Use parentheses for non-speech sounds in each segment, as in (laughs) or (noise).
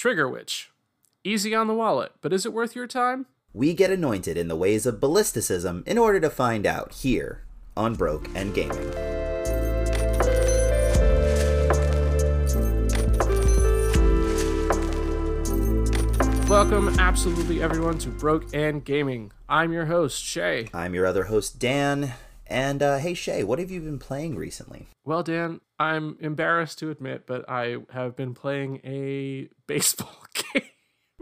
Trigger Witch. Easy on the wallet, but is it worth your time? We get anointed in the ways of ballisticism in order to find out here on Broke and Gaming. Welcome, absolutely everyone, to Broke and Gaming. I'm your host, Shea. I'm your other host, Dan. And uh, hey, Shea, what have you been playing recently? Well, Dan, I'm embarrassed to admit, but I have been playing a (laughs) baseball game.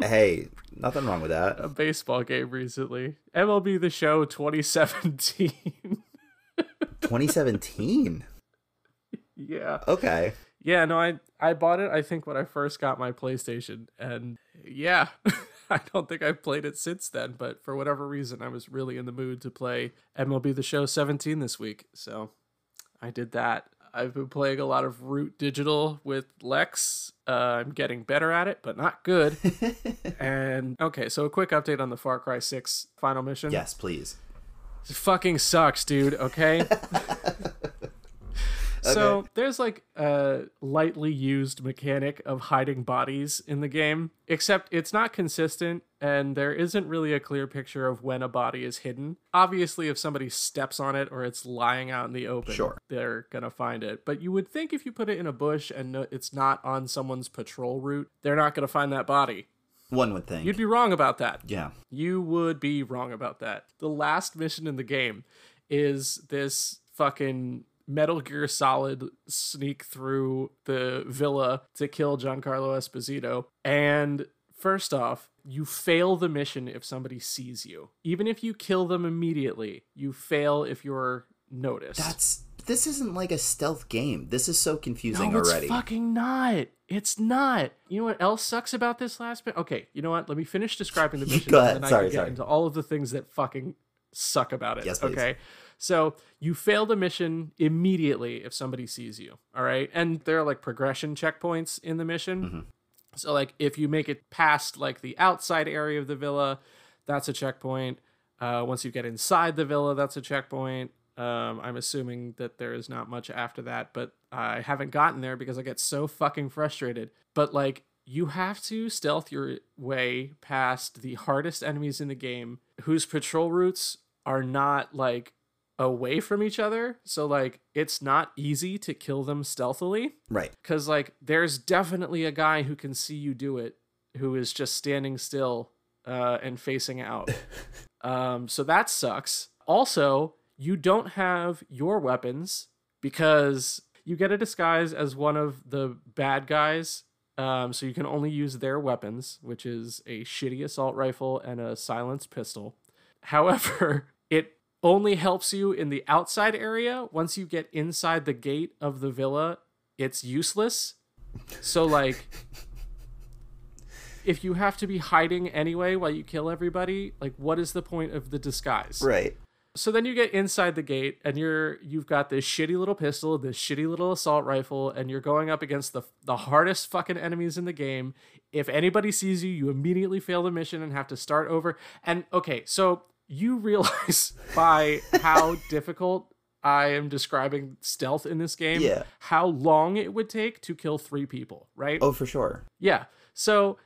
Hey, nothing wrong with that. A baseball game recently. MLB The Show 2017. 2017? (laughs) yeah. Okay. Yeah, no, I I bought it I think when I first got my PlayStation and yeah, (laughs) I don't think I've played it since then, but for whatever reason I was really in the mood to play MLB The Show 17 this week. So I did that. I've been playing a lot of Root Digital with Lex. Uh, I'm getting better at it, but not good. (laughs) and okay, so a quick update on the Far Cry 6 final mission. Yes, please. It fucking sucks, dude, okay? (laughs) So there's like a lightly used mechanic of hiding bodies in the game, except it's not consistent and there isn't really a clear picture of when a body is hidden. Obviously, if somebody steps on it or it's lying out in the open, Sure. they're gonna find it. But you would think if you put it in a bush and it's not on someone's patrol route, they're not gonna find that body. One would think. You'd be wrong about that. yeah. You would be wrong about that. The last mission in the game is this fucking Metal Gear Solid sneak through the villa to kill Giancarlo Esposito. And first off, you fail the mission if somebody sees you. Even if you kill them immediately, you fail if you're noticed. That's. This isn't like a stealth game. This is so confusing no, it's already. fucking not. It's not. You know what else sucks about this last bit? Okay, you know what? Let me finish describing the (laughs) mission, Go ahead. and then Sorry, I can get sorry. into all of the things that fucking suck about it. Yes, please. okay. So you fail the mission immediately if somebody sees you. All right, and there are like progression checkpoints in the mission. Mm-hmm. So like if you make it past like the outside area of the villa, that's a checkpoint. Uh, once you get inside the villa, that's a checkpoint. Um, I'm assuming that there is not much after that, but I haven't gotten there because I get so fucking frustrated. But like, you have to stealth your way past the hardest enemies in the game, whose patrol routes are not like away from each other. So like, it's not easy to kill them stealthily right. because like there's definitely a guy who can see you do it who is just standing still uh, and facing out (laughs) um, so that sucks also you don't have your weapons because you get a disguise as one of the bad guys um, so you can only use their weapons which is a shitty assault rifle and a silenced pistol however (laughs) it only helps you in the outside area once you get inside the gate of the villa it's useless. So like if you have to be hiding anyway while you kill everybody, like what is the point of the disguise? Right. So then you get inside the gate and you're you've got this shitty little pistol, this shitty little assault rifle and you're going up against the the hardest fucking enemies in the game. If anybody sees you, you immediately fail the mission and have to start over. And okay, so you (laughs) realize by how difficult I am describing stealth in this game, Yeah. how long it would take to kill 3 people, right? Oh, for sure. Yeah. So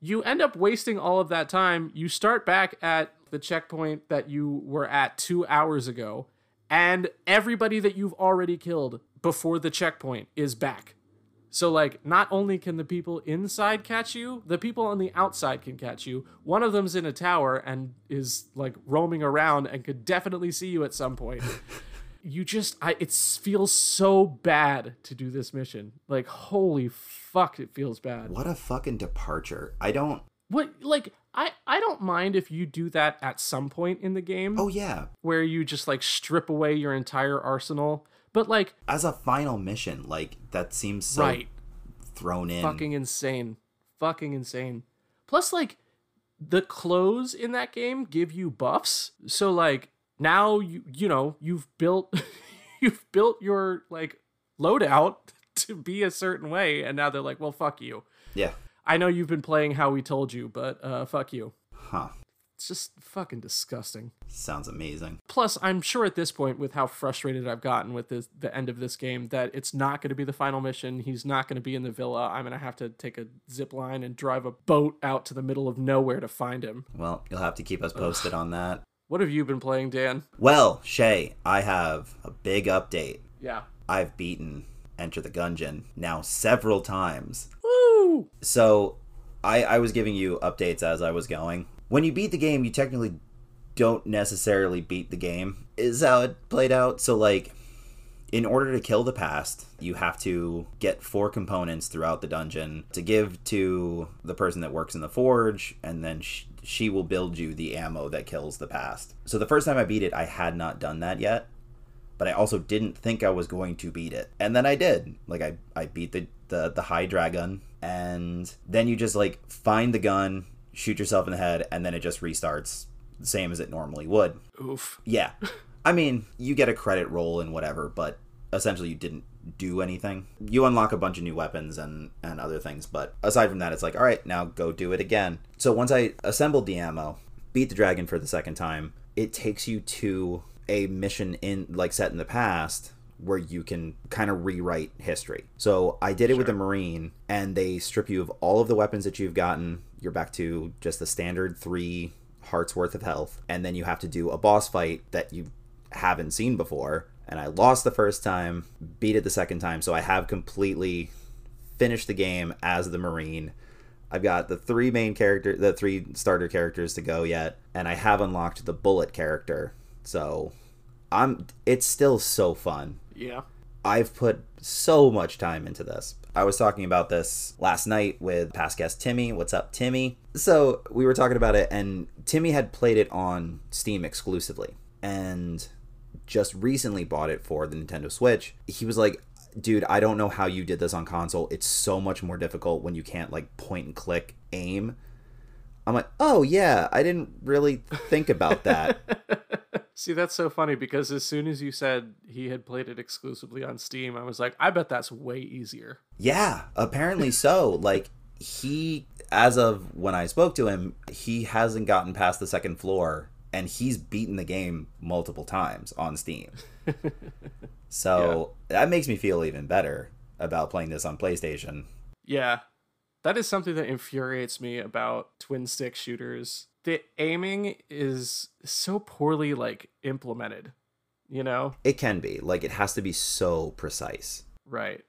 you end up wasting all of that time. You start back at the checkpoint that you were at two hours ago, and everybody that you've already killed before the checkpoint is back. So, like, not only can the people inside catch you, the people on the outside can catch you. One of them's in a tower and is like roaming around and could definitely see you at some point. (laughs) you just, I, it feels so bad to do this mission. Like, holy fuck, it feels bad. What a fucking departure. I don't. What like I I don't mind if you do that at some point in the game Oh, yeah. where you just like strip away your entire arsenal, but like As a final mission, like, that seems so right, thrown in. fucking insane. Fucking insane. Plus like the clothes in that game give you buffs. So like now you you know, you've built (laughs) you've built your like loadout (laughs) to be a certain way and now they're like, "Well, fuck you." Yeah. I know you've been playing how we told you, but uh fuck you. Huh. It's just fucking disgusting. Sounds amazing. Plus, I'm sure at this point, with how frustrated I've gotten with this, the end of this game, that it's not going to be the final mission. He's not going to be in the villa. I'm going to have to take a zip line and drive a boat out to the middle of nowhere to find him. Well, you'll have to keep us posted on that. What have you been playing, Dan? Well, Shea, I have a big update. Yeah. I've beaten Enter the Gungeon now several times. So I, I was giving you updates as I was going. When you beat the game, you technically don't necessarily beat the game, is how it played out. So, like, in order to kill the past, you have to get four components throughout the dungeon to give to the person that works in the forge, and then sh- she will build you the ammo that kills the past. So, the first time I beat it, I had not done that yet but I also didn't think I was going to beat it. And then I did. Like I, I beat the, the, the high dragon and then you just like find the gun, shoot yourself in the head, and then it just restarts the same as it normally would. Oof. Yeah. (laughs) I mean, you get a credit roll and whatever, but essentially you didn't do anything. You unlock a bunch of new weapons and and other things, but aside from that it's like, all right, now go do it again. So once I assembled the ammo, beat the dragon for the second time, it takes you to a mission in like set in the past where you can kind of rewrite history. So I did it with the marine and they strip you of all of the weapons that you've gotten. You're back to just the standard 3 hearts worth of health and then you have to do a boss fight that you haven't seen before and I lost the first time, beat it the second time, so I have completely finished the game as the marine. I've got the three main character, the three starter characters to go yet, and I have unlocked the bullet character. So I'm it's still so fun. Yeah. I've put so much time into this. I was talking about this last night with past guest Timmy. What's up, Timmy? So we were talking about it, and Timmy had played it on Steam exclusively, and just recently bought it for the Nintendo Switch. He was like, "Dude, I don't know how you did this on console. It's so much more difficult when you can't like point and click aim." I'm like, "Oh yeah, I didn't really think about that." (laughs) See, that's so funny because as soon as you said he had played it exclusively on Steam, I was like, I bet that's way easier. Yeah, apparently so. Like he as of when I spoke to him, he hasn't gotten past the second floor and he's beaten the game multiple times on Steam. (laughs) so, yeah. that makes me feel even better about playing this on PlayStation. Yeah. That is something that infuriates me about twin stick shooters the aiming is so poorly like implemented you know? It can be. Like it has to be so precise. Right.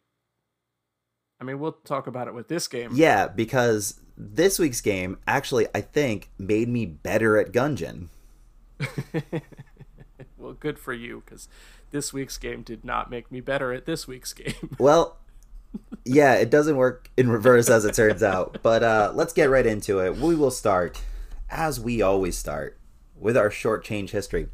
I mean we'll talk about it with this game. Yeah because this week's game actually i think made me better at gungeon. (laughs) Well good for you because this week's game did not make me better at this week's game. (laughs) Well yeah it doesn't work in reverse as it turns out. But uh let's get right into it. We will start as we always start, with our short change history.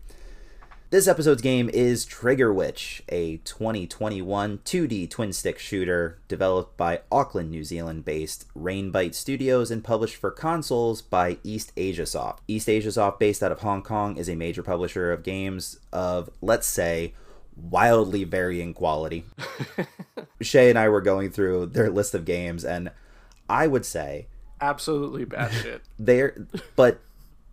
This episode's game is Trigger Witch, a 2021 2D twin stick shooter developed by Auckland, New Zealand based Rainbite Studios and published for consoles by East Asia Soft. East Asia Soft, based out of Hong Kong, is a major publisher of games of, let's say, wildly varying quality. (laughs) Shea and I were going through their list of games, and I would say absolutely bad (laughs) shit. They're but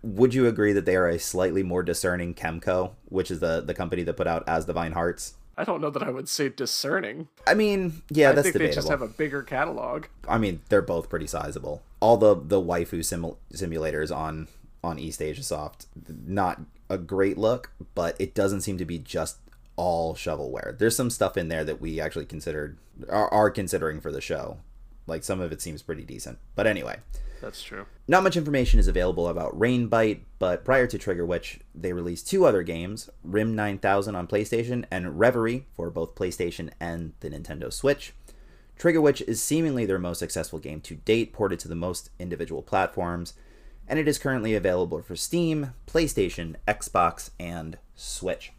would you agree that they are a slightly more discerning Kemco, which is the the company that put out Asdivine Hearts? I don't know that I would say discerning. I mean, yeah, I that's think debatable. they just have a bigger catalog. I mean, they're both pretty sizable. All the the waifu simul- simulators on on East Asia Soft, not a great look, but it doesn't seem to be just all shovelware. There's some stuff in there that we actually considered are, are considering for the show. Like some of it seems pretty decent. But anyway. That's true. Not much information is available about Rainbite, but prior to Trigger Witch, they released two other games Rim 9000 on PlayStation and Reverie for both PlayStation and the Nintendo Switch. Trigger Witch is seemingly their most successful game to date, ported to the most individual platforms, and it is currently available for Steam, PlayStation, Xbox, and Switch.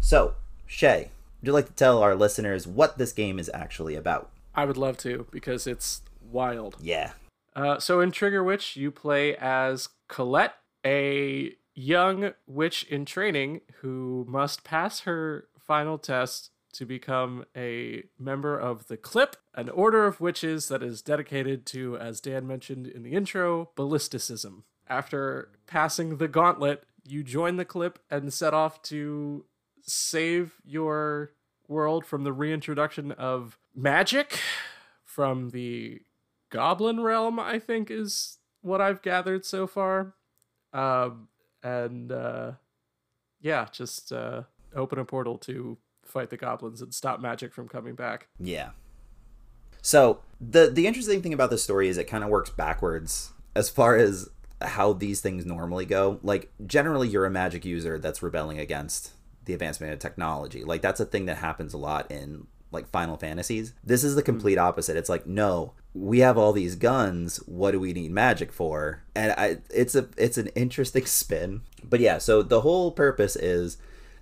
So, Shea, would you like to tell our listeners what this game is actually about? I would love to because it's wild. Yeah. Uh, so in Trigger Witch, you play as Colette, a young witch in training who must pass her final test to become a member of the Clip, an order of witches that is dedicated to, as Dan mentioned in the intro, ballisticism. after passing the gauntlet, you join the clip and set off to save your world from the reintroduction of magic from the goblin realm, I think is what I've gathered so far. Um, and uh, yeah, just uh, open a portal to fight the goblins and stop magic from coming back. Yeah. So the the interesting thing about this story is it kind of works backwards as far as how these things normally go. Like generally, you're a magic user that's rebelling against the advancement of technology. Like that's a thing that happens a lot in like Final Fantasies. This is the complete mm-hmm. opposite. It's like, no, we have all these guns. What do we need magic for? And I, it's a it's an interesting (laughs) spin. But yeah, so the whole purpose is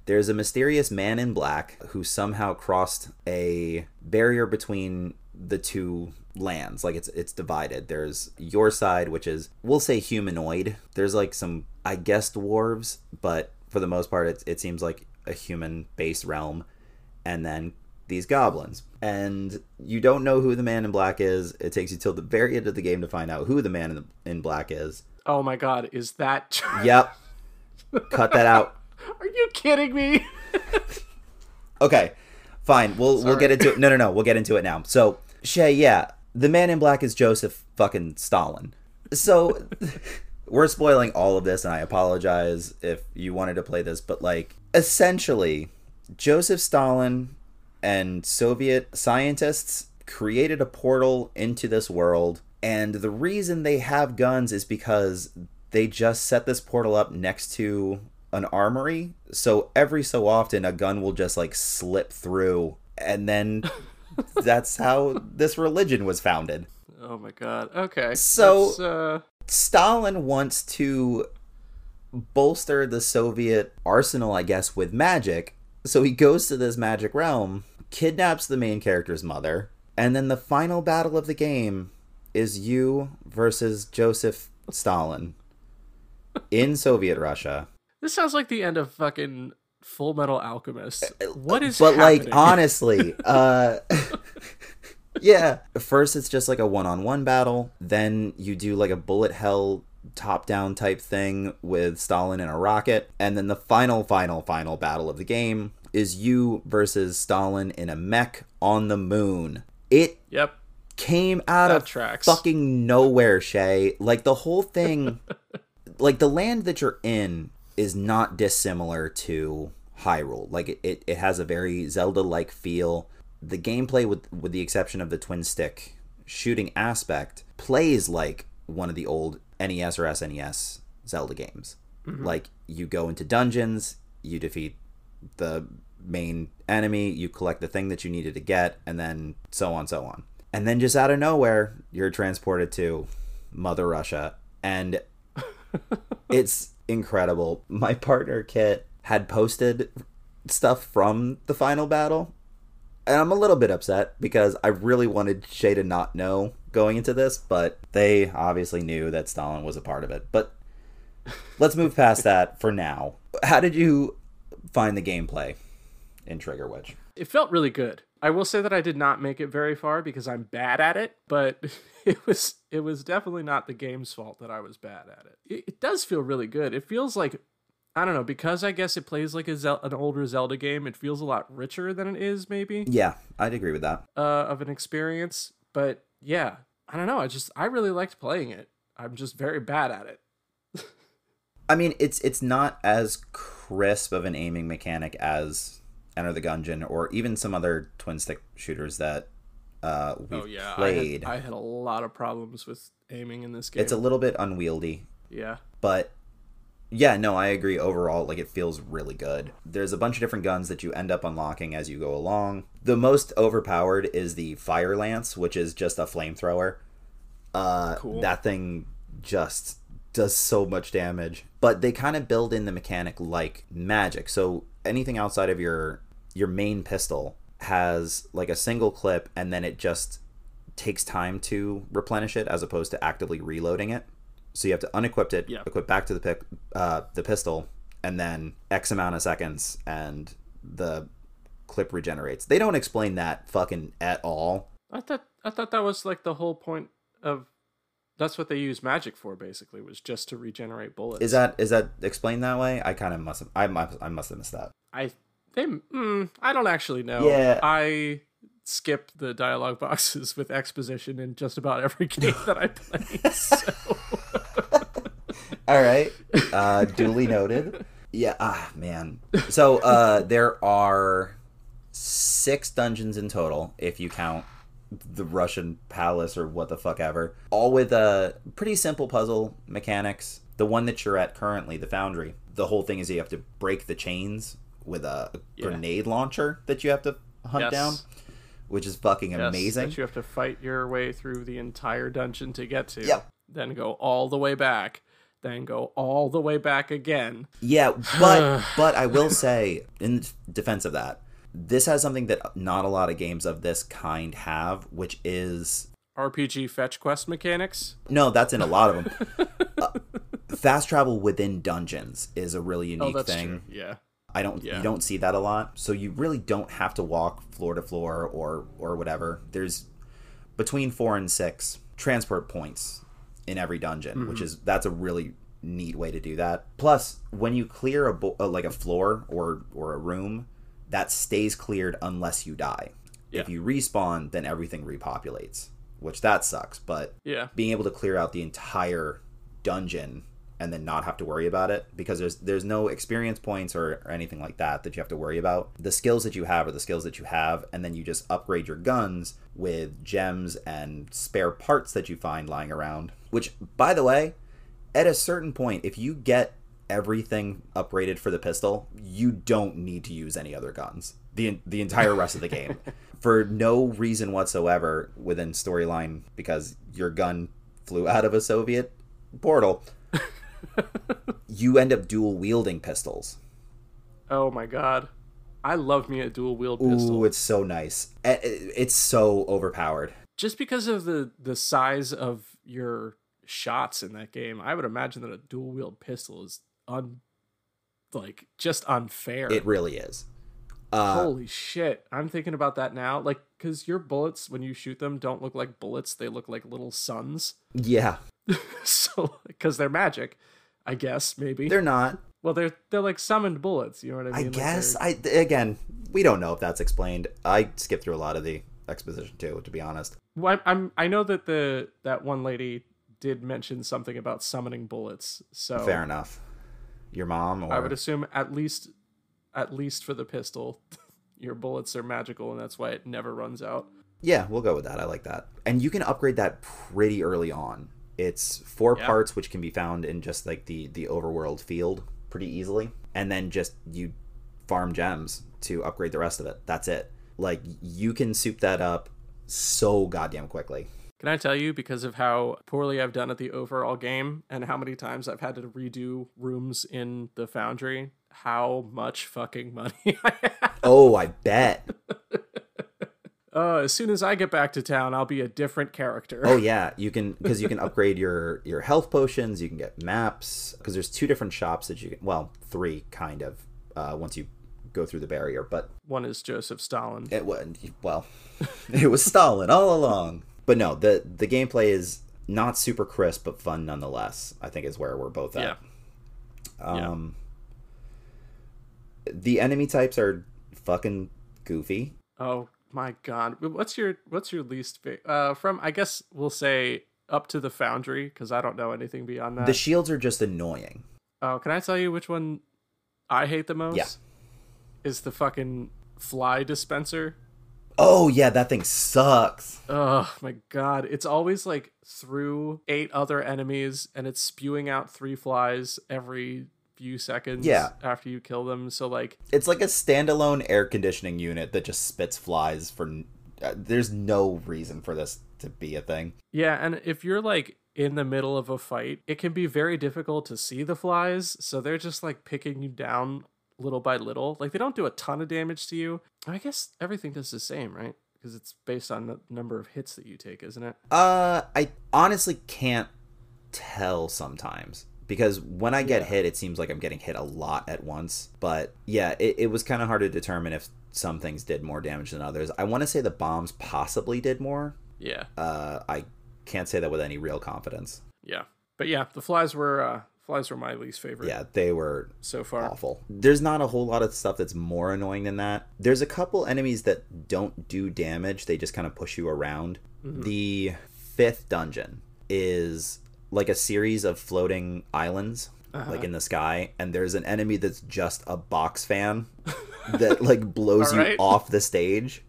there's a mysterious man in black who somehow crossed a barrier between the two lands like it's it's divided there's your side which is we'll say humanoid there's like some i guess dwarves but for the most part it, it seems like a human base realm and then these goblins and you don't know who the man in black is it takes you till the very end of the game to find out who the man in, the, in black is Oh my god, is that (laughs) yep cut that out Are you kidding me? (laughs) Okay, fine. We'll we'll get into it. No, no, no. We'll get into it now. So Shea, yeah, the man in black is Joseph fucking Stalin. So (laughs) we're spoiling all of this, and I apologize if you wanted to play this, but like essentially, Joseph Stalin and Soviet scientists created a portal into this world, and the reason they have guns is because they just set this portal up next to an armory. So every so often, a gun will just like slip through, and then (laughs) that's how this religion was founded. Oh my god. Okay. So- uh, Stalin wants to bolster the Soviet arsenal, I guess, with magic. So he goes to this magic realm, kidnaps the main character's mother, and then the final battle of the game is you versus Joseph Stalin in Soviet Russia. this sounds like the end of fucking Full Metal Alchemist. What is but like honestly (laughs) uh (laughs) yeah first it's just like a one-on-one battle then you do like a bullet hell top down type thing with stalin and a rocket and then the final final final battle of the game is you versus stalin in a mech on the moon it Yep. came out That of tracks. fucking nowhere, Shea. Like the whole thing, (laughs) like the land that you're in is not dissimilar to Hyrule. Like it, it, it has a very Zelda-like feel. The gameplay, with with the exception of the twin stick shooting aspect, plays like one of the old NES or SNES Zelda games. Mm-hmm. Like you go into dungeons, you defeat the main enemy, you collect the thing that you needed to get, and then so on, so on. And then just out of nowhere, you're transported to Mother Russia. And (laughs) it's incredible. My partner, Kit, had posted stuff from the final battle. And I'm a little bit upset because I really wanted Shea to not know going into this, but they obviously knew that Stalin was a part of it. But let's move past that for now. How did you find the gameplay in Trigger Witch? It felt really good. I will say that I did not make it very far because I'm bad at it, but (laughs) it was it was definitely not the game's fault that I was bad at it. It, it does feel really good. It feels like I don't know because I guess it plays like a Zel- an older Zelda game. It feels a lot richer than it is maybe Yeah, I'd agree with that. uh, of an experience. But yeah, I don't know. I just I really liked playing it. I'm just very bad at it. (laughs) I mean, it's it's not as crisp of an aiming mechanic as Enter the Gungeon or even some other twin stick shooters that uh, we've oh yeah, played. I had, I had a lot of problems with aiming in this game. It's a little bit unwieldy, yeah. but yeah, no, I agree. Overall, like it feels really good. There's a bunch of different guns that you end up unlocking as you go along. The most overpowered is the Fire Lance, which is just a flamethrower. Uh, Cool. That thing just does so much damage. But they kind of build in the mechanic like magic. So anything outside of your your main pistol has like a single clip, and then it just takes time to replenish it as opposed to actively reloading it. So you have to unequip it, Yeah. equip back to the pic, uh, the pistol, and then X amount of seconds, and the clip regenerates. They don't explain that fucking at all. I thought I thought that was like the whole point of That's what they use magic for, basically, was just to regenerate bullets. Is that is that explained that way? I kind of must have I must I must have missed that. I they mm, I don't actually know. Yeah. I skip the dialogue boxes with exposition in just about every (laughs) game that I play. So. (laughs) (laughs) All right. Uh, duly noted. Yeah. Ah, man. So uh, there are six dungeons in total, if you count the Russian palace or what the fuck ever. All with a pretty simple puzzle mechanics. The one that you're at currently, the Foundry, the whole thing is you have to break the chains with a Yeah. grenade launcher that you have to hunt Yes. down, which is fucking Yes, amazing. That you have to fight your way through the entire dungeon to get to. Yep. Then go all the way back. Then go all the way back again. Yeah, but (sighs) but I will say in defense of that, this has something that not a lot of games of this kind have, which is RPG fetch quest mechanics. no, that's in a lot of them. (laughs) uh, fast travel within dungeons is a really Oh, unique that's thing. true. Yeah. I don't Yeah. you don't see that a lot, so you really don't have to walk floor to floor or or whatever. There's between 4 and 6 transport points in every dungeon, Mm-hmm. which is that's a really neat way to do that. Plus, when you clear a bo- uh, like a floor or or a room, that stays cleared unless you die. Yeah. If you respawn, then everything repopulates, which that sucks, but Yeah. being able to clear out the entire dungeon and then not have to worry about it because there's there's no experience points or, or anything like that that you have to worry about. The skills that you have are the skills that you have, and then you just upgrade your guns with gems and spare parts that you find lying around. Which, by the way, at a certain point, if you get everything upgraded for the pistol, you don't need to use any other guns. The the entire rest of the game. (laughs) For no reason whatsoever within storyline because your gun flew out of a Soviet portal. You end up dual wielding pistols. Oh my god. I love me a dual wield pistol. Ooh, it's so nice. Eh, eh, It's so overpowered. Just because of the the size of your shots in that game, I would imagine that a dual wield pistol is un like just unfair. It really is. Uh, Holy shit. I'm thinking about that now. Like, because your bullets, when you shoot them, don't look like bullets. They look like little suns. yeah, (laughs) so, because they're magic, I guess, maybe. they're not. well, they're they're like summoned bullets. You know what I I mean? Like, guess I again we don't know if that's explained. I skipped through a lot of the exposition too, to be honest. Well, I'm, I'm I know that the that one lady did mention something about summoning bullets. So Fair enough. Your mom or I would assume at least at least for the pistol, (laughs) your bullets are magical, and that's why it never runs out. yeah, we'll go with that. I like that. And you can upgrade that pretty early on. It's four Yeah. parts which can be found in just like the the overworld field pretty easily, and then just you farm gems to upgrade the rest of it. That's it. Like you can soup that up so goddamn quickly. Can I tell you because of how poorly I've done at the overall game and how many times I've had to redo rooms in the foundry, how much fucking money (laughs) I have. Oh, I bet. (laughs) Uh, as soon as I get back to town, I'll be a different character. Oh yeah, you can because you can upgrade your your health potions. You can get maps because there's two different shops that you can. Well, three kind of. Uh, once you go through the barrier, but One is Joseph Stalin. it was well, it was Stalin all along. But no, the the gameplay is not super crisp, but fun nonetheless. I think is where we're both at. Yeah. Um, the enemy types are fucking goofy. Oh my god. What's your what's your least fa- uh from I guess we'll say up to the foundry because I don't know anything beyond that. The shields are just annoying. oh, can I tell you which one I hate the most? Yeah. Is the fucking fly dispenser. Oh yeah, that thing sucks. Oh my god. It's always like through eight other enemies and it's spewing out three flies every few seconds Yeah. after you kill them. So like It's like a standalone air conditioning unit that just spits flies for. Uh, there's no reason for this to be a thing. Yeah, and if you're like in the middle of a fight, it can be very difficult to see the flies, so they're just like picking you down little by little. Like they don't do a ton of damage to you. I guess everything does the same, right? Because it's based on the number of hits that you take, isn't it? Uh, I honestly can't tell sometimes because when I get Yeah. hit, it seems like I'm getting hit a lot at once. But yeah, it, it was kind of hard to determine if some things did more damage than others. I want to say the bombs possibly did more. Yeah. Uh, I can't say that with any real confidence. Yeah. But yeah, the flies were uh flies were my least favorite Yeah, they were so far. awful. There's not a whole lot of stuff that's more annoying than that. There's a couple enemies that don't do damage, they just kind of push you around. The fifth dungeon is like a series of floating islands uh-huh. like in the sky and there's an enemy that's just a box fan that (laughs) like blows you off the stage.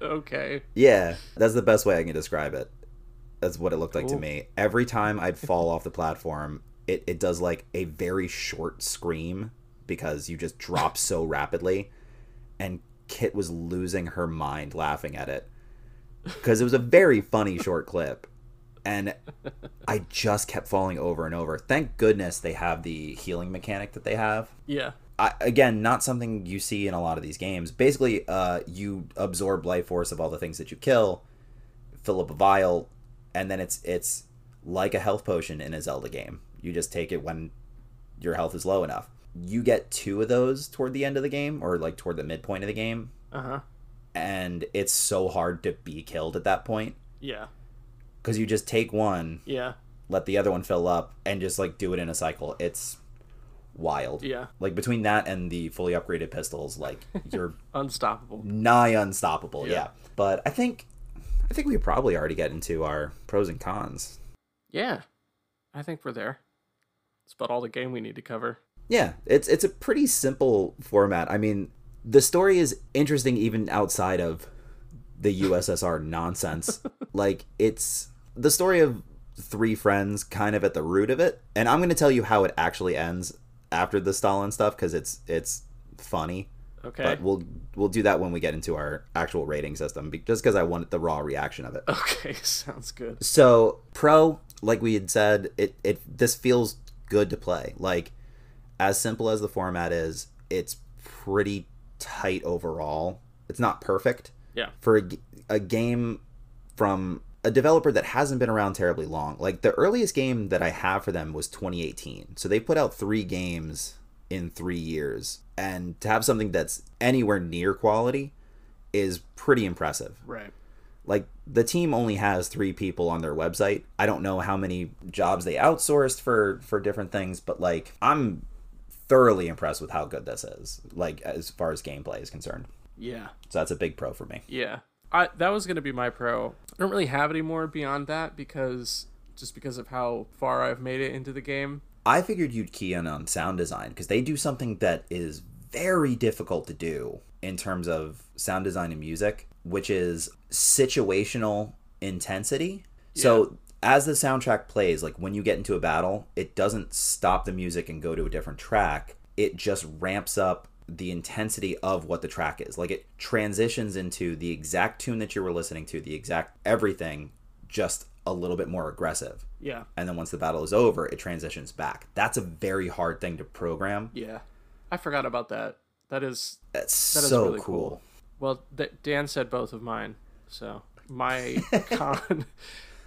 Okay. Yeah, that's the best way I can describe it. That's what it looked like to me. Every time I'd fall off the platform, it, it does like a very short scream because you just drop (laughs) so rapidly. And Kit was losing her mind laughing at it because it was a very funny short clip. And I just kept falling over and over. Thank goodness they have the healing mechanic that they have. Yeah. I, again, not something you see in a lot of these games. Basically, uh, you absorb life force of all the things that you kill, fill up a vial, and then it's it's like a health potion in a Zelda game. You just take it when your health is low enough. You get two of those toward the end of the game, or like toward the midpoint of the game, Uh-huh. and it's so hard to be killed at that point Yeah. Because you just take one, Yeah. let the other one fill up, and just like do it in a cycle. It's wild. Yeah. Like between that and the fully upgraded pistols, like (laughs) you're Unstoppable. nigh unstoppable. Yeah. Yeah. But I think I think we probably already get into our pros and cons. Yeah. I think we're there. It's about all the game we need to cover. Yeah, it's it's a pretty simple format. I mean, the story is interesting even outside of the USSR nonsense. (laughs) like it's the story of three friends kind of at the root of it. And I'm going to tell you how it actually ends after the Stalin stuff cuz it's it's funny. Okay. But we'll we'll do that when we get into our actual rating system just cuz I want the raw reaction of it. (laughs) okay, sounds good. So pro, like we had said, it it this feels good to play. Like as simple as the format is, it's pretty tight overall. It's not perfect Yeah. for a, a game from a developer that hasn't been around terribly long. Like the earliest game that I have for them was 2018. So they put out 3 games in 3 years and to have something that's anywhere near quality is pretty impressive Right. like the team only has three people on their website i don't know how many jobs they outsourced for for different things but like i'm thoroughly impressed with how good this is like as far as gameplay is concerned Yeah. so that's a big pro for me Yeah. I that was gonna be my pro. I don't really have any more beyond that because just because of how far I've made it into the game. i figured you'd key in on sound design because they do something that is very difficult to do in terms of sound design and music which is situational intensity so as the soundtrack plays like when you get into a battle it doesn't stop the music and go to a different track it just ramps up the intensity of what the track is like it transitions into the exact tune that you were listening to the exact everything just a little bit more aggressive Yeah. and then once the battle is over it transitions back that's a very hard thing to program Yeah. I forgot about that. That is that's That is so really cool. cool. well. Th- Dan said both of mine. So my (laughs) con,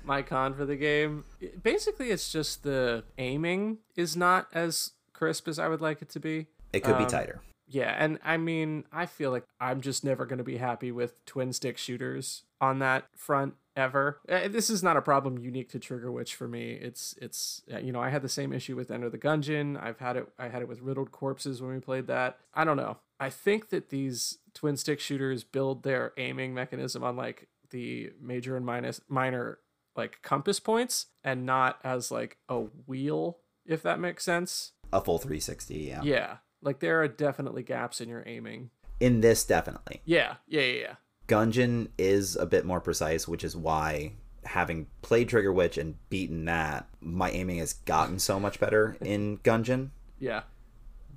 my con for the game, basically, it's just the aiming is not as crisp as I would like it to be. it could be Um, tighter Yeah, and I mean, I feel like I'm just never going to be happy with twin stick shooters on that front ever. Uh, This is not a problem unique to Trigger Witch for me. It's it's uh, you know I had the same issue with Enter the Gungeon. I've had it. I had it with Riddled Corpses when we played that. I don't know. I think that these twin stick shooters build their aiming mechanism on like the major and minus minor like compass points and not as like a wheel if that makes sense. a full 360 yeah. Yeah. Like there are definitely gaps in your aiming. in this definitely Yeah, yeah, yeah, yeah. Gungeon is a bit more precise, which is why having played Trigger Witch and beaten that, my aiming has gotten so much better (laughs) in Gungeon Yeah.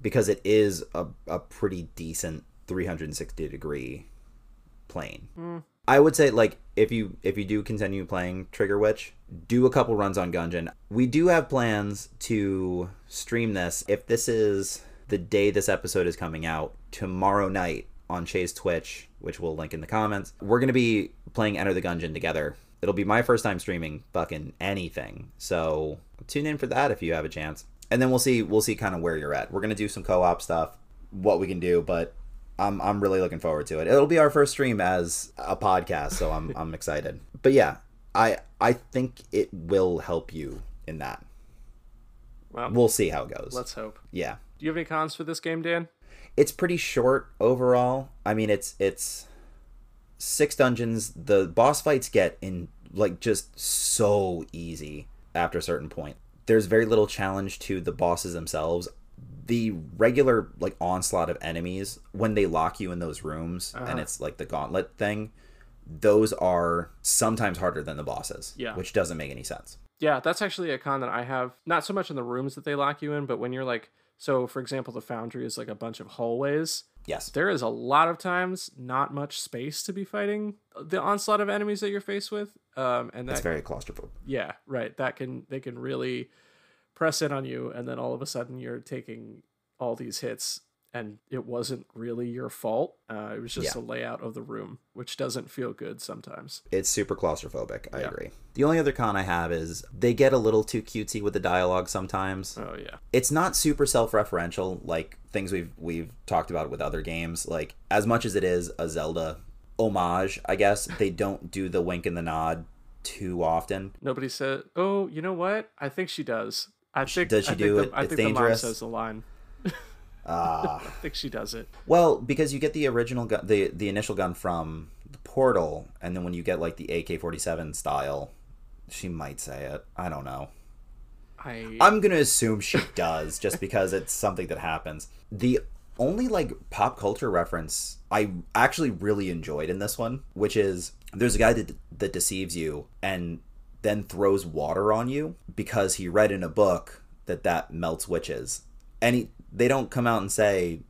because it is a, a pretty decent 360 degree plane. Mm. I would say like if you if you do continue playing Trigger Witch, do a couple runs on Gungeon. We do have plans to stream this if this is the day this episode is coming out tomorrow night on Shea's Twitch, which we'll link in the comments. We're gonna be playing Enter the Gungeon together. It'll be my first time streaming fucking anything. So tune in for that if you have a chance. And then we'll see we'll see kind of where you're at. We're gonna do some co-op stuff, what we can do, but I'm I'm really looking forward to it. It'll be our first stream as a podcast, so I'm I'm excited. But yeah, I I think it will help you in that. Well, We'll see how it goes. let's hope. yeah. Do you have any cons for this game, Dan? It's pretty short overall. I mean, it's it's six dungeons. The boss fights get in like just so easy after a certain point. There's very little challenge to the bosses themselves. The regular like onslaught of enemies when they lock you in those rooms and uh-huh. it's like the gauntlet thing, those are sometimes harder than the bosses. Yeah. Which doesn't make any sense. Yeah, that's actually a con that I have. Not so much in the rooms that they lock you in, but when you're like, so for example, the foundry is like a bunch of hallways. Yes. There is a lot of times not much space to be fighting the onslaught of enemies that you're faced with, um, and that's very claustrophobic. yeah, right. That can they can really press in on you, and then all of a sudden you're taking all these hits, and it wasn't really your fault. Uh, it was just Yeah. the layout of the room, which doesn't feel good sometimes. It's super claustrophobic. I Yeah. agree. The only other con I have is they get a little too cutesy with the dialogue sometimes. Oh yeah, It's not super self-referential like things we've we've talked about with other games. Like as much as it is a Zelda homage, I guess they don't do the wink and the nod too often. nobody said. Oh, you know what? I think she does. I think does she I do think it? The, I It's think the mom dangerous? says the line. Ah. (laughs) I think she does it. well, because you get the original gun, the the initial gun from the Portal, and then when you get like the AK-47 style, she might say it. I don't know. I I'm gonna assume she (laughs) does, just because it's something that happens. The only like pop culture reference I actually really enjoyed in this one, which is there's a guy that that deceives you and then throws water on you because he read in a book that that melts witches, and he, they don't come out and say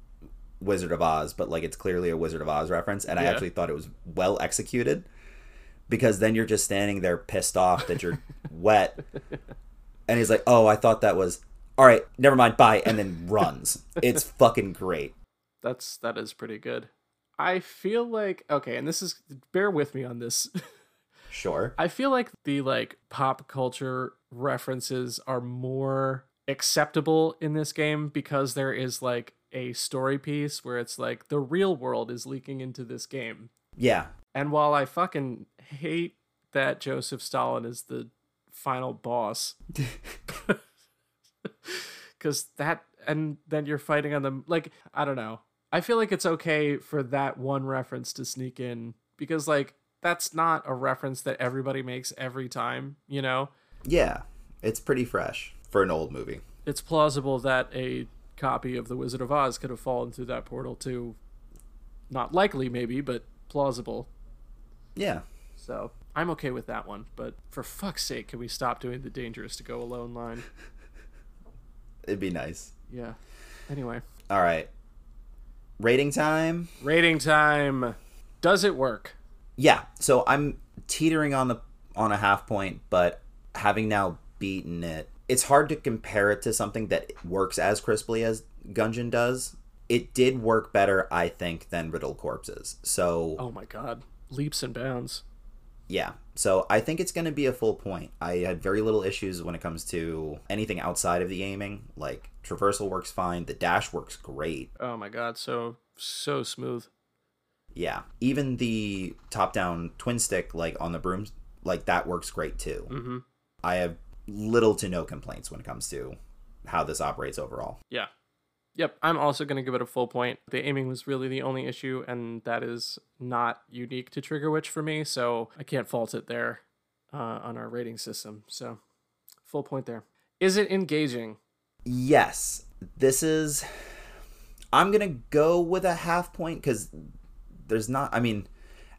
Wizard of Oz, but like it's clearly a Wizard of Oz reference, and I actually thought it was well executed because then you're just standing there pissed off that you're (laughs) wet and he's like, "Oh, I thought that was all right. Never mind. Bye." And then runs. It's (laughs) fucking great. that's that is pretty good. I feel like okay, and this is bear with me on this. Sure. (laughs) I feel like the like pop culture references are more acceptable in this game because there is like a story piece where it's like the real world is leaking into this game. Yeah. And while I fucking hate that Joseph Stalin is the final boss, (laughs) because that, and then you're fighting on them, like, I don't know. I feel like it's okay for that one reference to sneak in because, like, that's not a reference that everybody makes every time, you know? Yeah. It's pretty fresh for an old movie. It's plausible that a copy of The Wizard of Oz could have fallen through that portal too. Not likely, maybe, but plausible. Yeah. So I'm okay with that one. But for fuck's sake, can we stop doing the dangerous to go alone line? (laughs) It'd be nice. Yeah. Anyway, All right. Rating time. rating time. Does it work? Yeah. So I'm teetering on the on a half point, but having now beaten it, it's hard to compare it to something that works as crisply as Gungeon does. It did work better, I think, than Riddled Corpses. So Oh my god. Leaps and bounds. Yeah. So I think it's going to be a full point. I had very little issues when it comes to anything outside of the aiming. Like traversal works fine, the dash works great. Oh my god, so so smooth. Yeah. Even the top-down twin stick like on the broom like that works great too. Mm-hmm. I have little to no complaints when it comes to how this operates overall. Yeah. Yep, I'm also going to give it a full point. The aiming was really the only issue, and that is not unique to Trigger Witch for me, so I can't fault it there uh, on our rating system. So, full point there. Is it engaging? Yes. This is I'm going to go with a half point cuz there's not I mean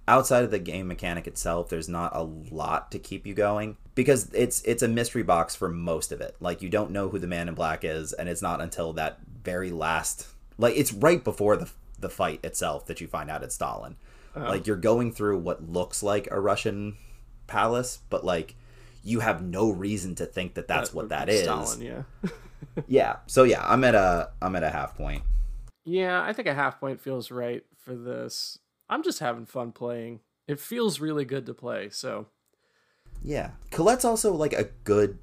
outside of the game mechanic itself there's not a lot to keep you going because it's it's a mystery box for most of it. Like you don't know who the man in black is and it's not until that very last like it's right before the the fight itself that you find out it's Stalin. Oh. Like you're going through what looks like a Russian palace but like you have no reason to think that that's what would that be is. Stalin, yeah. (laughs) yeah. So yeah i'm at a i'm at a half point. Yeah, I think a half point feels right for this. I'm just having fun playing. It feels really good to play, so Yeah. Colette's also like a good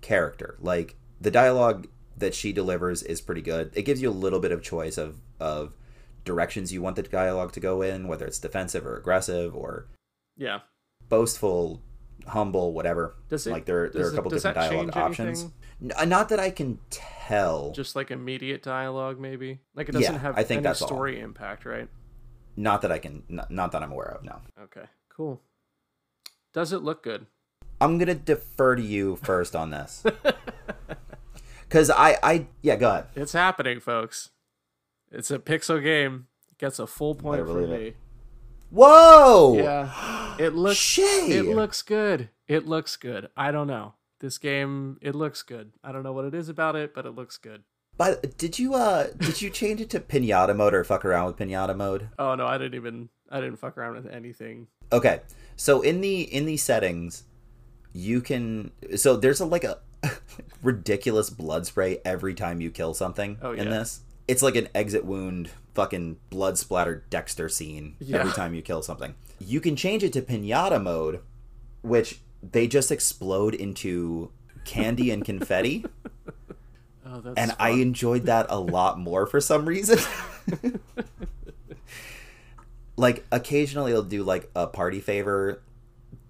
character. Like the dialogue that she delivers is pretty good. It gives you a little bit of choice of of directions you want the dialogue to go in, whether it's defensive or aggressive or yeah. boastful, humble, whatever. Does it like there there are a it- couple does different dialogue options. anything? Uh, not that I can tell. Just like immediate dialogue, maybe. Like it doesn't have I think any that's all. story impact, right? Not that I can. Not, not that I'm aware of. No. Okay, cool. Does it look good? I'm gonna defer to you first on this. (laughs) Because I, I, yeah, go ahead. It's happening, folks. It's a pixel game. It gets a full point for me. it. Whoa! Yeah, it (gasps) looks. It looks good. It looks good. I don't know. This game, it looks good. I don't know what it is about it, but it looks good. Did you, uh, did you change it to pinata mode or fuck around with pinata mode? Oh no, I didn't even. I didn't fuck around with anything. Okay, so in the in the settings, you can. So there's a like a (laughs) ridiculous blood spray every time you kill something Oh, in yeah. this. It's like an exit wound, fucking blood splattered Dexter scene Yeah. every time you kill something. You can change it to pinata mode, which they just explode into candy and confetti, (laughs) Oh, and I enjoyed that a lot more for some reason. (laughs) like occasionally it'll do like a party favor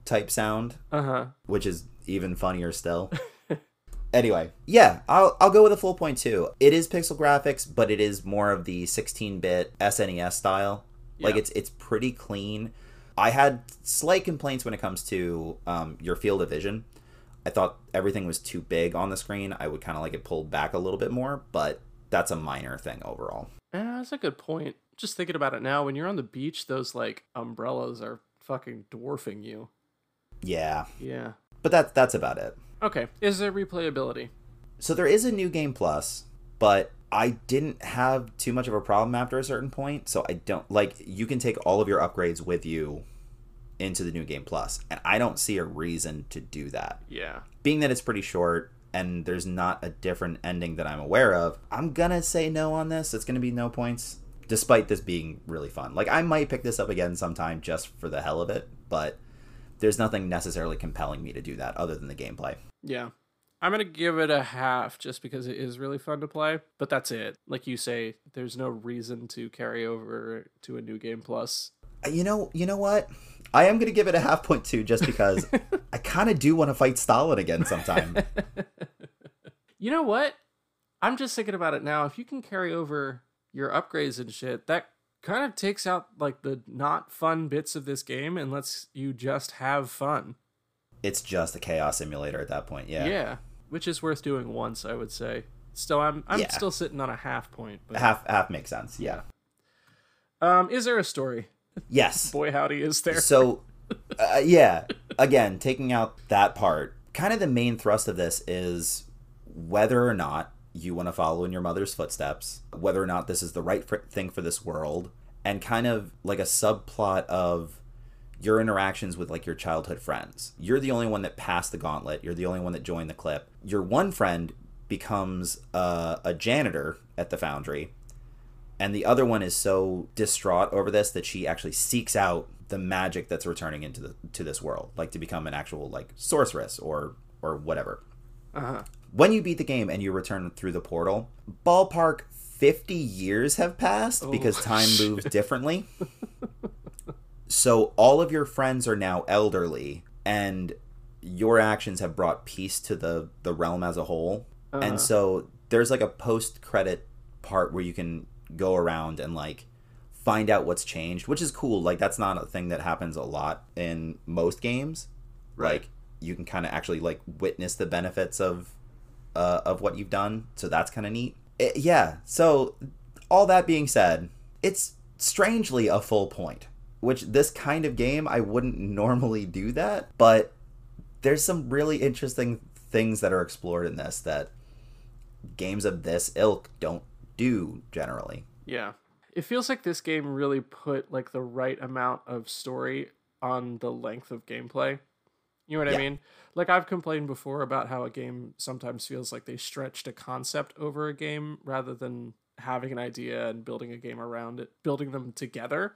type sound Uh huh. which is even funnier still. (laughs) anyway, yeah, I'll I'll go with a full point too. It is pixel graphics, but it is more of the 16-bit SNES style. Like it's it's pretty clean. I had slight complaints when it comes to um, your field of vision. I thought everything was too big on the screen. I would kind of like it pulled back a little bit more, but that's a minor thing overall. Yeah, that's a good point. Just thinking about it now, when you're on the beach, those like umbrellas are fucking dwarfing you. Yeah, Yeah. but that's that's about it. Okay. Is there replayability? So there is a new game plus, but I didn't have too much of a problem after a certain point. So I don't like you can take all of your upgrades with you into the new game plus, and I don't see a reason to do that. Yeah. Being that it's pretty short and there's not a different ending that I'm aware of, I'm gonna say no on this. It's gonna be no points, despite this being really fun. Like I might pick this up again sometime just for the hell of it, but there's nothing necessarily compelling me to do that other than the gameplay. Yeah. I'm going to give it a half just because it is really fun to play, but that's it. Like you say, there's no reason to carry over to a new game plus. Uh, You know, you know what? I am gonna give it a half point two just because (laughs) I kind of do want to fight Stalin again sometime. (laughs) You know what? I'm just thinking about it now. If you can carry over your upgrades and shit, that kind of takes out like the not fun bits of this game and lets you just have fun. it's just a chaos simulator at that point. Yeah, Yeah, which is worth doing once, I would say. Still, I'm I'm Yeah. still sitting on a half point. But half half makes sense. Yeah. um, is there a story? Yes. (laughs) Boy, howdy, is there? So, uh, yeah. Again, taking out that part, kind of the main thrust of this is whether or not you want to follow in your mother's footsteps, whether or not this is the right thing for this world, and kind of like a subplot of your interactions with like your childhood friends. You're the only one that passed the gauntlet. You're the only one that joined the clip. Your one friend becomes uh, a janitor at the foundry, and the other one is so distraught over this that she actually seeks out the magic that's returning into the to this world, like to become an actual like sorceress or or whatever. Uh-huh. When you beat the game and you return through the portal, ballpark 50 years have passed because Oh. time moves differently. so all of your friends are now elderly and your actions have brought peace to the the realm as a whole. Uh-huh. And so there's like a post credit part where you can go around and like find out what's changed, which is cool. Like that's not a thing that happens a lot in most games. Right. Like you can kind of actually like witness the benefits of uh, of what you've done. So that's kind of neat. It- yeah. So all that being said, it's strangely a full point, which this kind of game I wouldn't (laughs) normally do that, but there's some really interesting things that are explored in this that games of this ilk don't do generally. Yeah. It feels like this game really put like the right amount of story on the length of gameplay. You know what Yeah. I mean? Like I've complained before about how a game sometimes feels like they stretched a concept over a game rather than having an idea and building a game around it, building them together.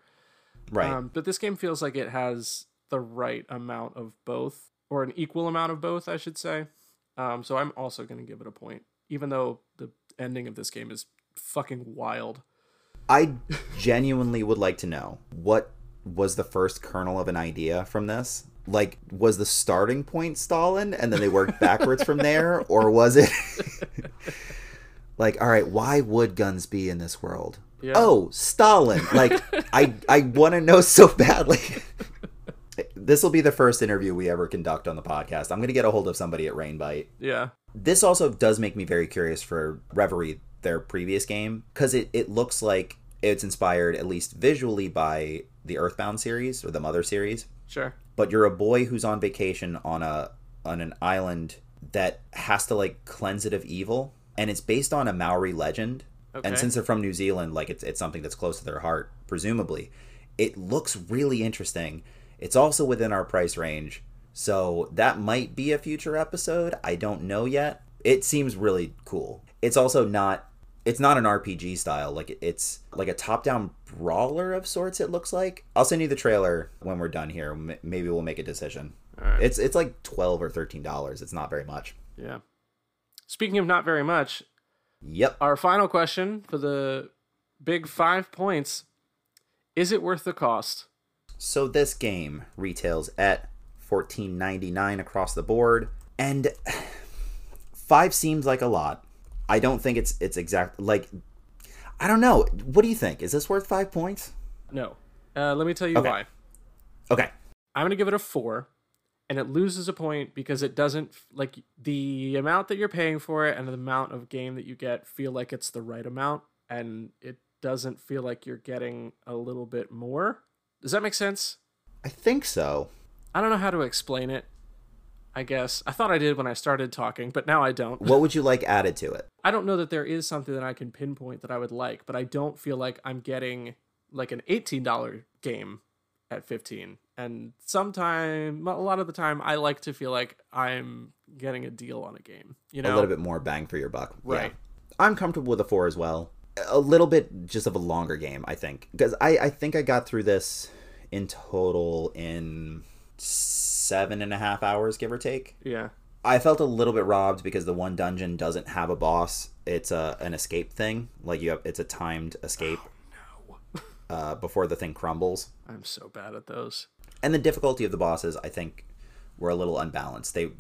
Right. Um, but this game feels like it has the right amount of both, or an equal amount of both, I should say. Um, so I'm also going to give it a point, even though the ending of this game is fucking wild. I genuinely would like to know what was the first kernel of an idea from this? Like, was the starting point Stalin and then they worked (laughs) backwards from there? Or was it (laughs) like, all right, why would guns be in this world? Yeah. Oh, Stalin. Like, I, I want to know so badly. (laughs) this will be the first interview we ever conduct on the podcast. I'm going to get a hold of somebody at Rainbite. Yeah. This also does make me very curious for Reverie, their previous game, because it, it looks like it's inspired, at least visually, by the Earthbound series or the Mother series. Sure. But you're a boy who's on vacation on a on an island that has to like cleanse it of evil, and it's based on a Maori legend. Okay. And since they're from New Zealand, like it's it's something that's close to their heart, presumably. It looks really interesting. It's also within our price range. So that might be a future episode. I don't know yet. It seems really cool. It's also not it's not an RPG style. Like it's like a top-down brawler of sorts it looks like. I'll send you the trailer when we're done here. M- Maybe we'll make a decision. Right. It's it's like 12 or 13 dollars. It's not very much. yeah. Speaking of not very much, Yep. our final question for the big five points is it worth the cost? So this game retails at $14.99 across the board and (sighs) 5 seems like a lot. I don't think it's it's exact like I don't know. What do you think? Is this worth 5 points? No. Uh, let me tell you Okay. why. Okay. I'm going to give it a four, and it loses a point because it doesn't like the amount that you're paying for it and the amount of game that you get feel like it's the right amount, and it doesn't feel like you're getting a little bit more. Does that make sense? I think so. I don't know how to explain it. I guess I thought I did when I started talking, but now I don't. What would you like added to it? I don't know that there is something that I can pinpoint that I would like, but I don't feel like I'm getting like an $18 game at 15. And sometime a lot of the time I like to feel like I'm getting a deal on a game, you know? a little bit more bang for your buck. Yeah. Right. I'm comfortable with a four as well. A little bit just of a longer game, I think, because I I think I got through this in total in seven and a half hours, give or take. Yeah. I felt a little bit robbed because the one dungeon doesn't have a boss. It's a an escape thing. Like you have, it's a timed escape No. (laughs) uh, before the thing crumbles. I'm so bad at those. and the difficulty of the bosses i think were a little unbalanced they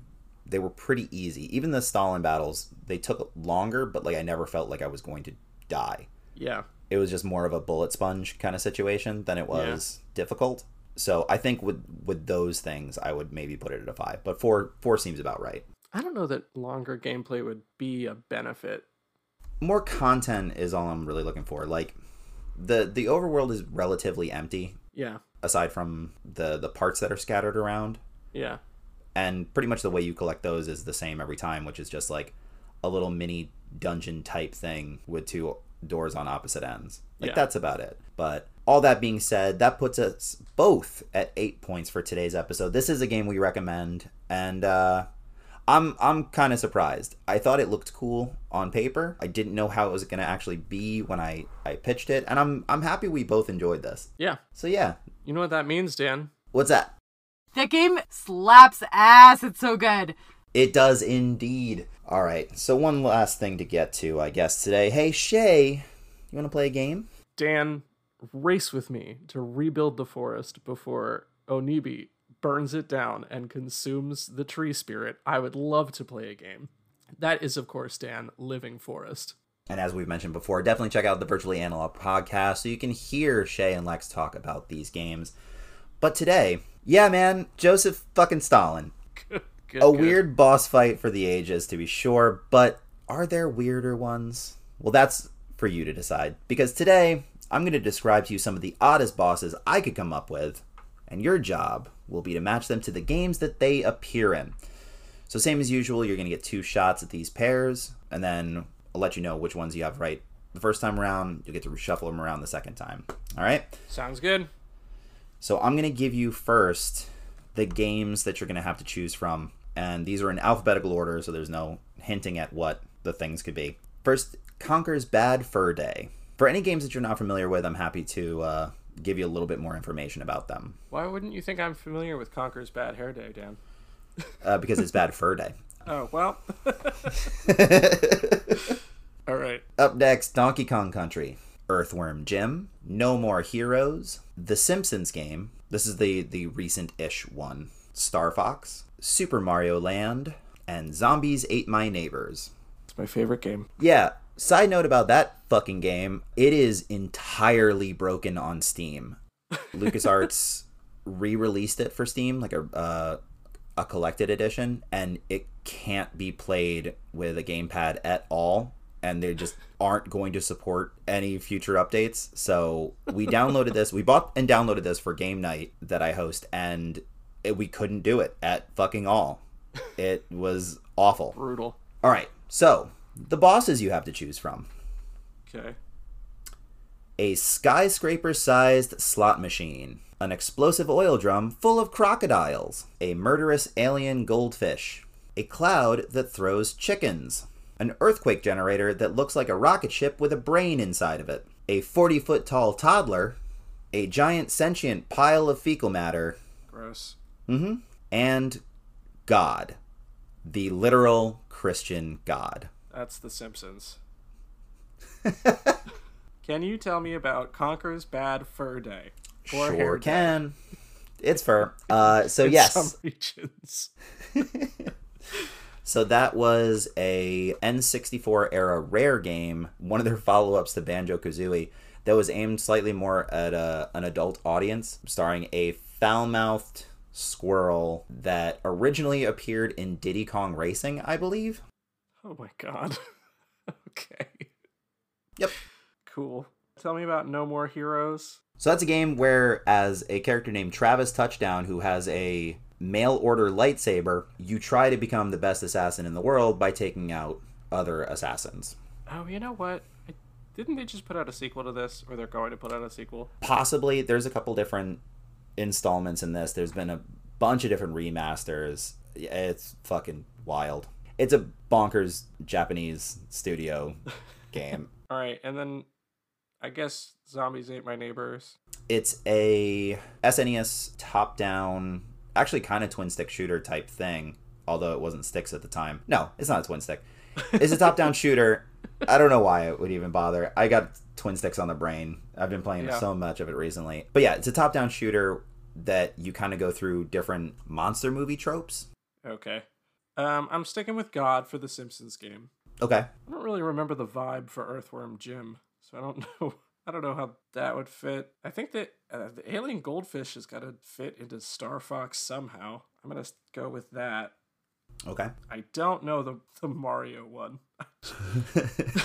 they were pretty easy even the stalin battles they took longer but like i never felt like i was going to die Yeah. it was just more of a bullet sponge kind of situation than it was difficult so i think with with those things i would maybe put it at a five but four four seems about right I don't know that longer gameplay would be a benefit. more content is all i'm really looking for like the the overworld is relatively empty Yeah. aside from the the parts that are scattered around Yeah. and pretty much the way you collect those is the same every time which is just like a little mini dungeon type thing with two doors on opposite ends like Yeah. that's about it but all that being said that puts us both at eight points for today's episode this is a game we recommend and uh i'm i'm kind of surprised i thought it looked cool on paper i didn't know how it was going to actually be when i i pitched it and i'm i'm happy we both enjoyed this Yeah. so yeah You know what that means, Dan? what's that That game slaps ass. It's so good. It does indeed. All right. So one last thing to get to, I guess today. Hey Shea, you want to play a game? Dan, race with me to rebuild the forest before Onibi burns it down and consumes the tree spirit. I would love to play a game. That is, of course, Dan, Living Forest. And as we've mentioned before, definitely check out the Virtually Analog podcast so you can hear Shea and Lex talk about these games. But today, yeah, man, Joseph fucking Stalin. Good, good, A good. weird boss fight for the ages, to be sure, but are there weirder ones? Well, that's for you to decide. Because today, I'm going to describe to you some of the oddest bosses I could come up with, and your job will be to match them to the games that they appear in. So, same as usual, you're going to get two shots at these pairs, and then I'll let you know which ones you have right the first time around. You'll get to reshuffle them around the second time. All right? Sounds good. So I'm going to give you first the games that you're going to have to choose from. And these are in alphabetical order, so there's no hinting at what the things could be. First, Conker's Bad Fur Day. For any games that you're not familiar with, I'm happy to uh, give you a little bit more information about them Why wouldn't you think I'm familiar with Conker's Bad Hair Day, Dan? uh, because it's Bad Fur Day. (laughs) Oh, well. (laughs) All right. Up next, Donkey Kong Country. Earthworm Jim, No More Heroes, The Simpsons game. This is the the recent-ish one. Star Fox, Super Mario Land, and Zombies Ate My Neighbors. It's my favorite game. Yeah. Side note about that fucking game, it is entirely broken on Steam. (laughs) LucasArts re-released it for Steam, like a uh, a collected edition, and it can't be played with a gamepad at all. And they just aren't going to support any future updates. So we (laughs) downloaded this. We bought and downloaded this for game night that I host, and it, we couldn't do it at fucking all. (laughs) It was awful. Brutal. All right. So the bosses you have to choose from Okay. a skyscraper sized slot machine, an explosive oil drum full of crocodiles, a murderous alien goldfish, a cloud that throws chickens, an earthquake generator that looks like a rocket ship with a brain inside of it, a 40 foot tall toddler, a giant sentient pile of fecal matter, Gross. Mm-hmm. and God, the literal Christian God. That's The Simpsons. (laughs) Can you tell me about Conker's Bad Fur Day? Or sure Day can. It's fur. Uh, so in yes, Some regions. (laughs) So that was a N64 era rare game, one of their follow-ups to Banjo-Kazooie that was aimed slightly more at a, an adult audience, starring a foul-mouthed squirrel that originally appeared in Diddy Kong Racing, I believe. Oh my god. (laughs) okay. Yep. Cool. Tell me about No More Heroes. So that's a game where as a character named Travis Touchdown who has a mail order lightsaber, you try to become the best assassin in the world by taking out other assassins. Oh, you know what? I, didn't they just put out a sequel to this, or they're going to put out a sequel? possibly there's a couple different installments in this there's been a bunch of different remasters it's fucking wild it's a bonkers japanese studio (laughs) game. All right, and then I guess Zombies Ate My Neighbors. it's a snes top down actually kind of twin stick shooter type thing although it wasn't sticks at the time. No it's not a twin stick. It's a top down (laughs) shooter. I don't know why it would even bother. I got twin sticks on the brain. I've been playing Yeah. so much of it recently. But yeah it's a top down shooter that you kind of go through different monster movie tropes. Okay. Um, I'm sticking with God for the Simpsons game. okay I don't really remember the vibe for Earthworm Jim, so I don't (laughs) know. I don't know how that would fit. I think that uh, the alien goldfish has got to fit into Star Fox somehow. I'm gonna go with that. okay I don't know the the Mario one. (laughs) (laughs)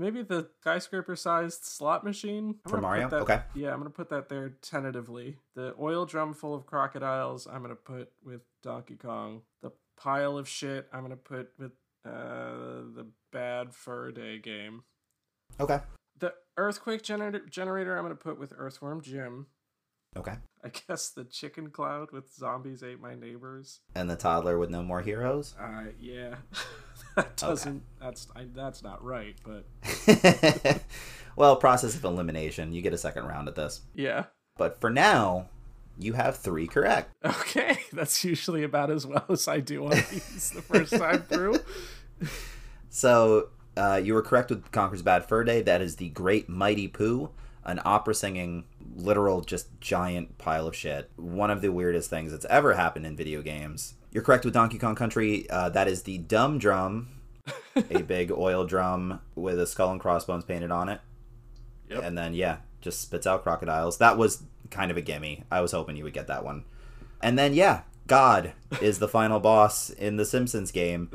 Maybe the skyscraper-sized slot machine I'm For Mario? that- Okay. Yeah, I'm gonna put that there tentatively. The oil drum full of crocodiles. I'm gonna put with Donkey Kong. The pile of shit. I'm gonna put with uh, the Bad Fur Day game. okay The earthquake generator generator. I'm gonna put with Earthworm Jim. okay I (laughs) guess the chicken cloud with zombies ate my neighbors. and the toddler with no more heroes Uh, yeah, (laughs) that doesn't. That's I, that's not right, but (laughs) well process of elimination you get a second round at this yeah. but for now you have three correct (laughs) Okay, that's usually about as well as I do on these the first time through. (laughs) So uh, you were correct with Conker's Bad Fur Day. That is the Great Mighty Poo, an opera singing, literal, just giant pile of shit. One of the weirdest things that's ever happened in video games. You're correct with Donkey Kong Country. Uh, that is the Dumb Drum, (laughs) a big oil drum with a skull and crossbones painted on it. Yep. And then, yeah, just spits out crocodiles. That was kind of a gimme. I was hoping you would get that one. And then, yeah, God is the final (laughs) boss in the Simpsons game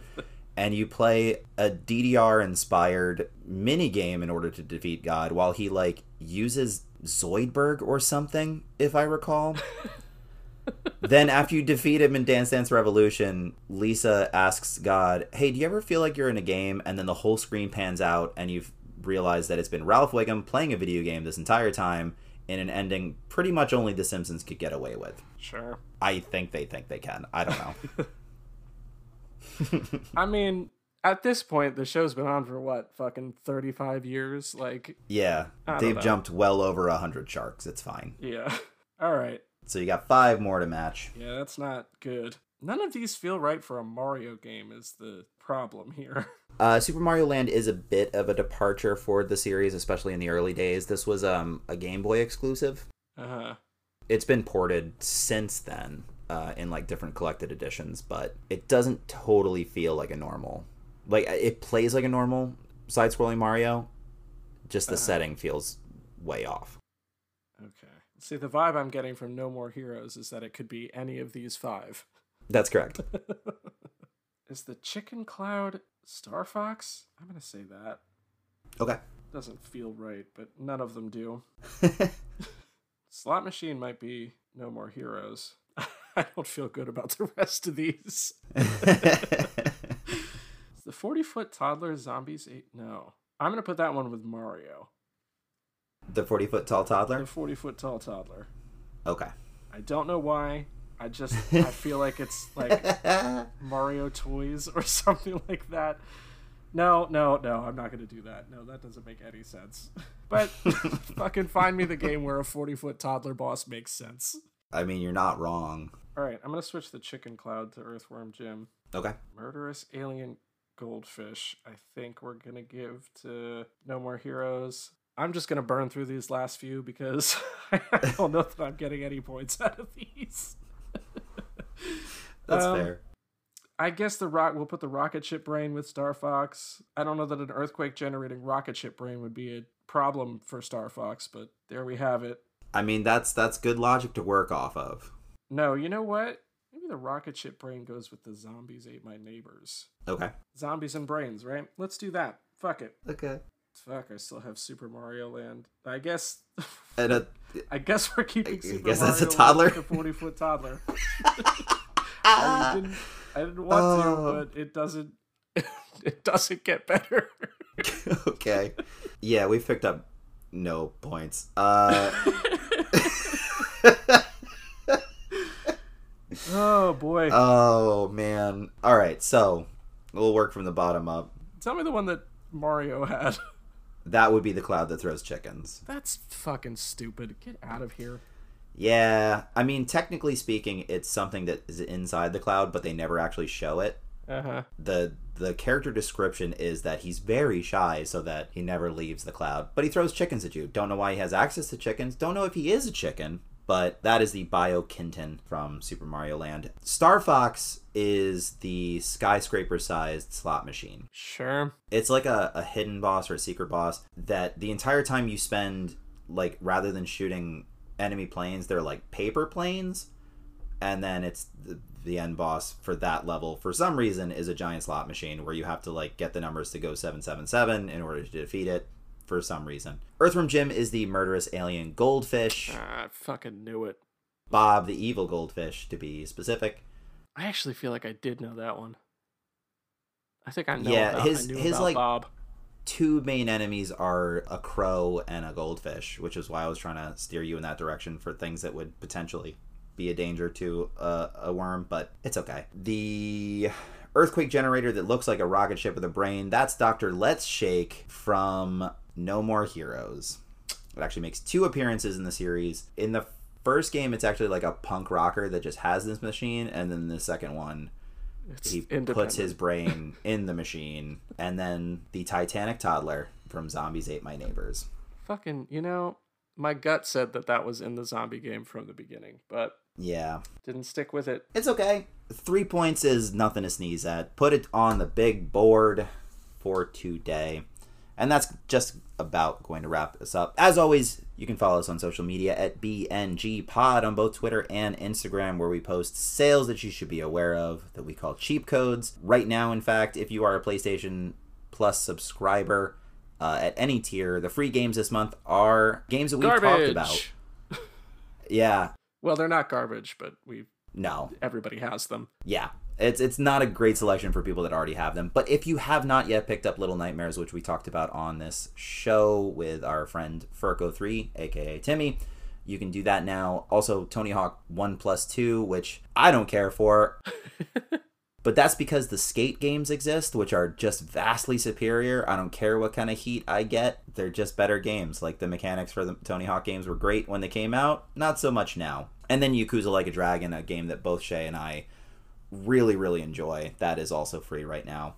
and you play a DDR inspired mini game in order to defeat God while he like uses Zoidberg or something, if I recall. (laughs) then after you defeat him in Dance Dance Revolution, Lisa asks God, "Hey, do you ever feel like you're in a game and then the whole screen pans out and you've realized that it's been Ralph Wiggum playing a video game this entire time in an ending pretty much only The Simpsons could get away with?" Sure. I think they think they can. I don't know. (laughs) (laughs) I mean, at this point, the show's been on for what, fucking 35 years? Like, Yeah, I they've jumped well over a hundred sharks. It's fine. yeah. (laughs) All right. So you got five more to match. Yeah, that's not good. None of these feel right for a Mario game, is the problem here. (laughs) Uh, Super Mario Land is a bit of a departure for the series, especially in the early days. This was um, a Game Boy exclusive, Uh huh. It's been ported since then uh, in like different collected editions, but it doesn't totally feel like a normal. Like it plays like a normal side-scrolling Mario, just the Uh-huh. setting feels way off. Okay. See, the vibe I'm getting from No More Heroes is that it could be any of these five. That's correct. (laughs) is the Chicken Cloud Star Fox? I'm gonna say that. Okay. Doesn't feel right, but none of them do. (laughs) Slot Machine might be No More Heroes. (laughs) I don't feel good about the rest of these. (laughs) The 40 foot toddler zombies ate? No. I'm gonna put that one with Mario. the 40 foot tall toddler? The 40 foot tall toddler. Okay. I don't know why. I just (laughs) I feel like it's like Mario toys or (laughs) something like that. No, no, no, I'm not gonna do that. No, that doesn't make any sense. (laughs) But fucking find me the game where a 40 foot toddler boss makes sense. I mean, you're not wrong. Alright, I'm gonna switch the chicken cloud to Earthworm Jim. Okay. Murderous alien goldfish, I think we're gonna give to No More Heroes. I'm just gonna burn through these last few because I don't know that I'm getting any points out of these. That's Um, fair. I guess the rock we'll put the rocket ship brain with Star Fox. I don't know that an earthquake generating rocket ship brain would be a problem for Star Fox, but there we have it. I mean, that's that's good logic to work off of. No, you know what? Maybe the rocket ship brain goes with the zombies ate my neighbors. Okay. Zombies and brains, right? Let's do that. Fuck it. Okay. Fuck, I still have Super Mario Land. I guess And a, (laughs) I guess we're keeping I Super guess Mario that's a toddler. with the 40 foot toddler. (laughs) (laughs) I didn't I didn't want to, but it doesn't (laughs) it doesn't get better. (laughs) okay. Yeah, we picked up no points. Uh, (laughs) oh boy. oh man. All right, so we'll work from the bottom up. Tell me the one that Mario had. That would be the cloud that throws chickens. That's fucking stupid. Get out of here. Yeah, I mean, technically speaking, it's something that is inside the cloud, but they never actually show it. Uh-huh. the The character description is that he's very shy, so that he never leaves the cloud. But he throws chickens at you. Don't know why he has access to chickens. Don't know if he is a chicken. But that is the Bio Biokinton from Super Mario Land. Star Fox is the skyscraper-sized slot machine. Sure. it's like a, a hidden boss or a secret boss that the entire time you spend like rather than shooting enemy planes they're like paper planes and then it's the, the end boss for that level for some reason is a giant slot machine where you have to like get the numbers to go 777 in order to defeat it for some reason earthworm jim is the murderous alien goldfish Ah, I fucking knew it. bob the evil goldfish to be specific I actually feel like I did know that one. I think I know Yeah, about, his- his, like, Bob. Two main enemies are a crow and a goldfish, which is why I was trying to steer you in that direction for things that would potentially be a danger to a, a worm, but it's okay. The earthquake generator that looks like a rocket ship with a brain, that's Dr. Letz Shake from No More Heroes. It actually makes two appearances in the series. In the first game, it's actually like a punk rocker that just has this machine, and then the second one, It's he puts his brain (laughs) in the machine and then the titanic toddler from zombies ate my neighbors. Fucking, you know, my gut said that that was in the zombie game from the beginning, but yeah. didn't stick with it. it's okay. Three points is nothing to sneeze at. Put it on the big board for today. And that's just about going to wrap us up. As always you can follow us on social media at bng pod on both twitter and instagram where we post sales that you should be aware of that we call cheap codes. Right now in fact if you are a playstation plus subscriber uh, at any tier the free games this month are games that we've Garbage. talked about. (laughs) Yeah. Well, they're not garbage, but we no. everybody has them. yeah it's it's not a great selection for people that already have them but if you have not yet picked up little nightmares which we talked about on this show with our friend furco3 aka timmy you can do that now. Also tony hawk 1 plus 2 which i don't care for. (laughs) But that's because the skate games exist which are just vastly superior. I don't care what kind of heat i get. They're just better games. Like the mechanics for the tony hawk games were great when they came out. Not so much now. And then yakuza like a dragon a game that both Shea and i really really enjoy that is also free right now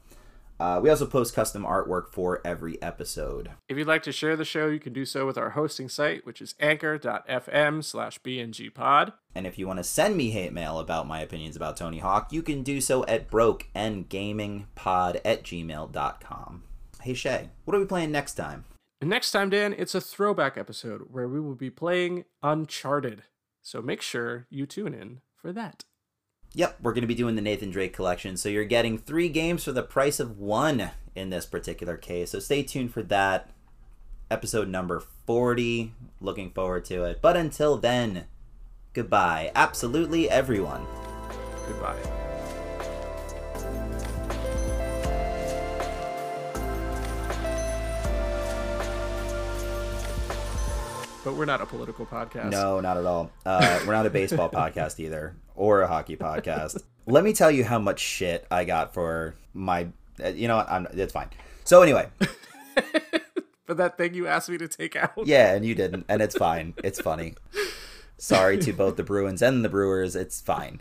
Uh, we also post custom artwork for every episode. If you'd like to share the show, you can do so with our hosting site, which is anchor.fm slash bngpod. And if you want to send me hate mail about my opinions about Tony Hawk, you can do so at brokeandgamingpod at gmail.com. Hey Shea, what are we playing next time? And next time, Dan, it's a throwback episode where we will be playing Uncharted. So make sure you tune in for that. Yep, we're going to be doing the Nathan Drake collection, so you're getting three games for the price of one in this particular case. So stay tuned for that. Episode number 40. Looking forward to it. But until then, goodbye. Absolutely everyone. Goodbye. But we're not a political podcast. No, not at all. Uh, we're not a baseball (laughs) podcast either, or a hockey podcast. Let me tell you how much shit I got for my. Uh, you know what? I'm, it's fine. So anyway, (laughs) For that thing you asked me to take out. yeah, and you didn't, and it's fine. It's funny. Sorry to both the Bruins and the Brewers. It's fine.